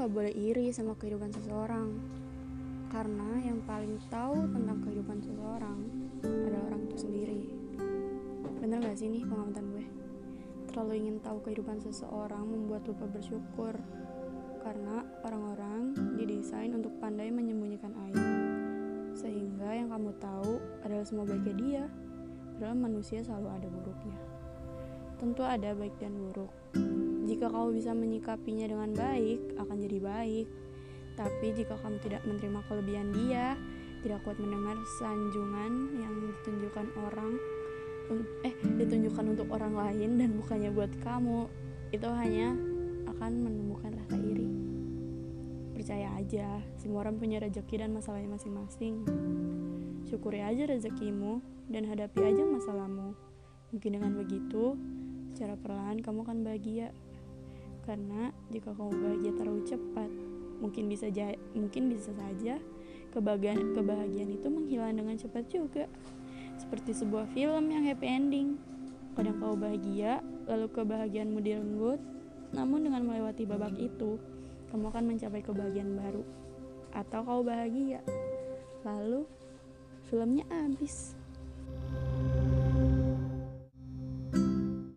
gak boleh iri sama kehidupan seseorang. Karena yang paling tahu tentang kehidupan seseorang adalah orang itu sendiri. Bener gak sih nih pengamatan gue? Terlalu ingin tahu kehidupan seseorang membuat lupa bersyukur. Karena orang-orang didesain untuk pandai menyembunyikan aib. Sehingga yang kamu tahu adalah semua baiknya dia. Padahal manusia selalu ada buruknya. Tentu ada baik dan buruk jika kamu bisa menyikapinya dengan baik, akan jadi baik. Tapi jika kamu tidak menerima kelebihan dia, tidak kuat mendengar sanjungan yang ditunjukkan orang eh ditunjukkan untuk orang lain dan bukannya buat kamu, itu hanya akan menemukan rasa iri. Percaya aja, semua orang punya rezeki dan masalahnya masing-masing. Syukuri aja rezekimu dan hadapi aja masalahmu. Mungkin dengan begitu, secara perlahan kamu akan bahagia. Karena jika kamu bahagia terlalu cepat, mungkin bisa mungkin bisa saja kebahagiaan kebahagiaan itu menghilang dengan cepat juga. Seperti sebuah film yang happy ending. Kadang kau bahagia, lalu kebahagiaanmu direnggut, namun dengan melewati babak itu, kamu akan mencapai kebahagiaan baru. Atau kau bahagia, lalu filmnya habis.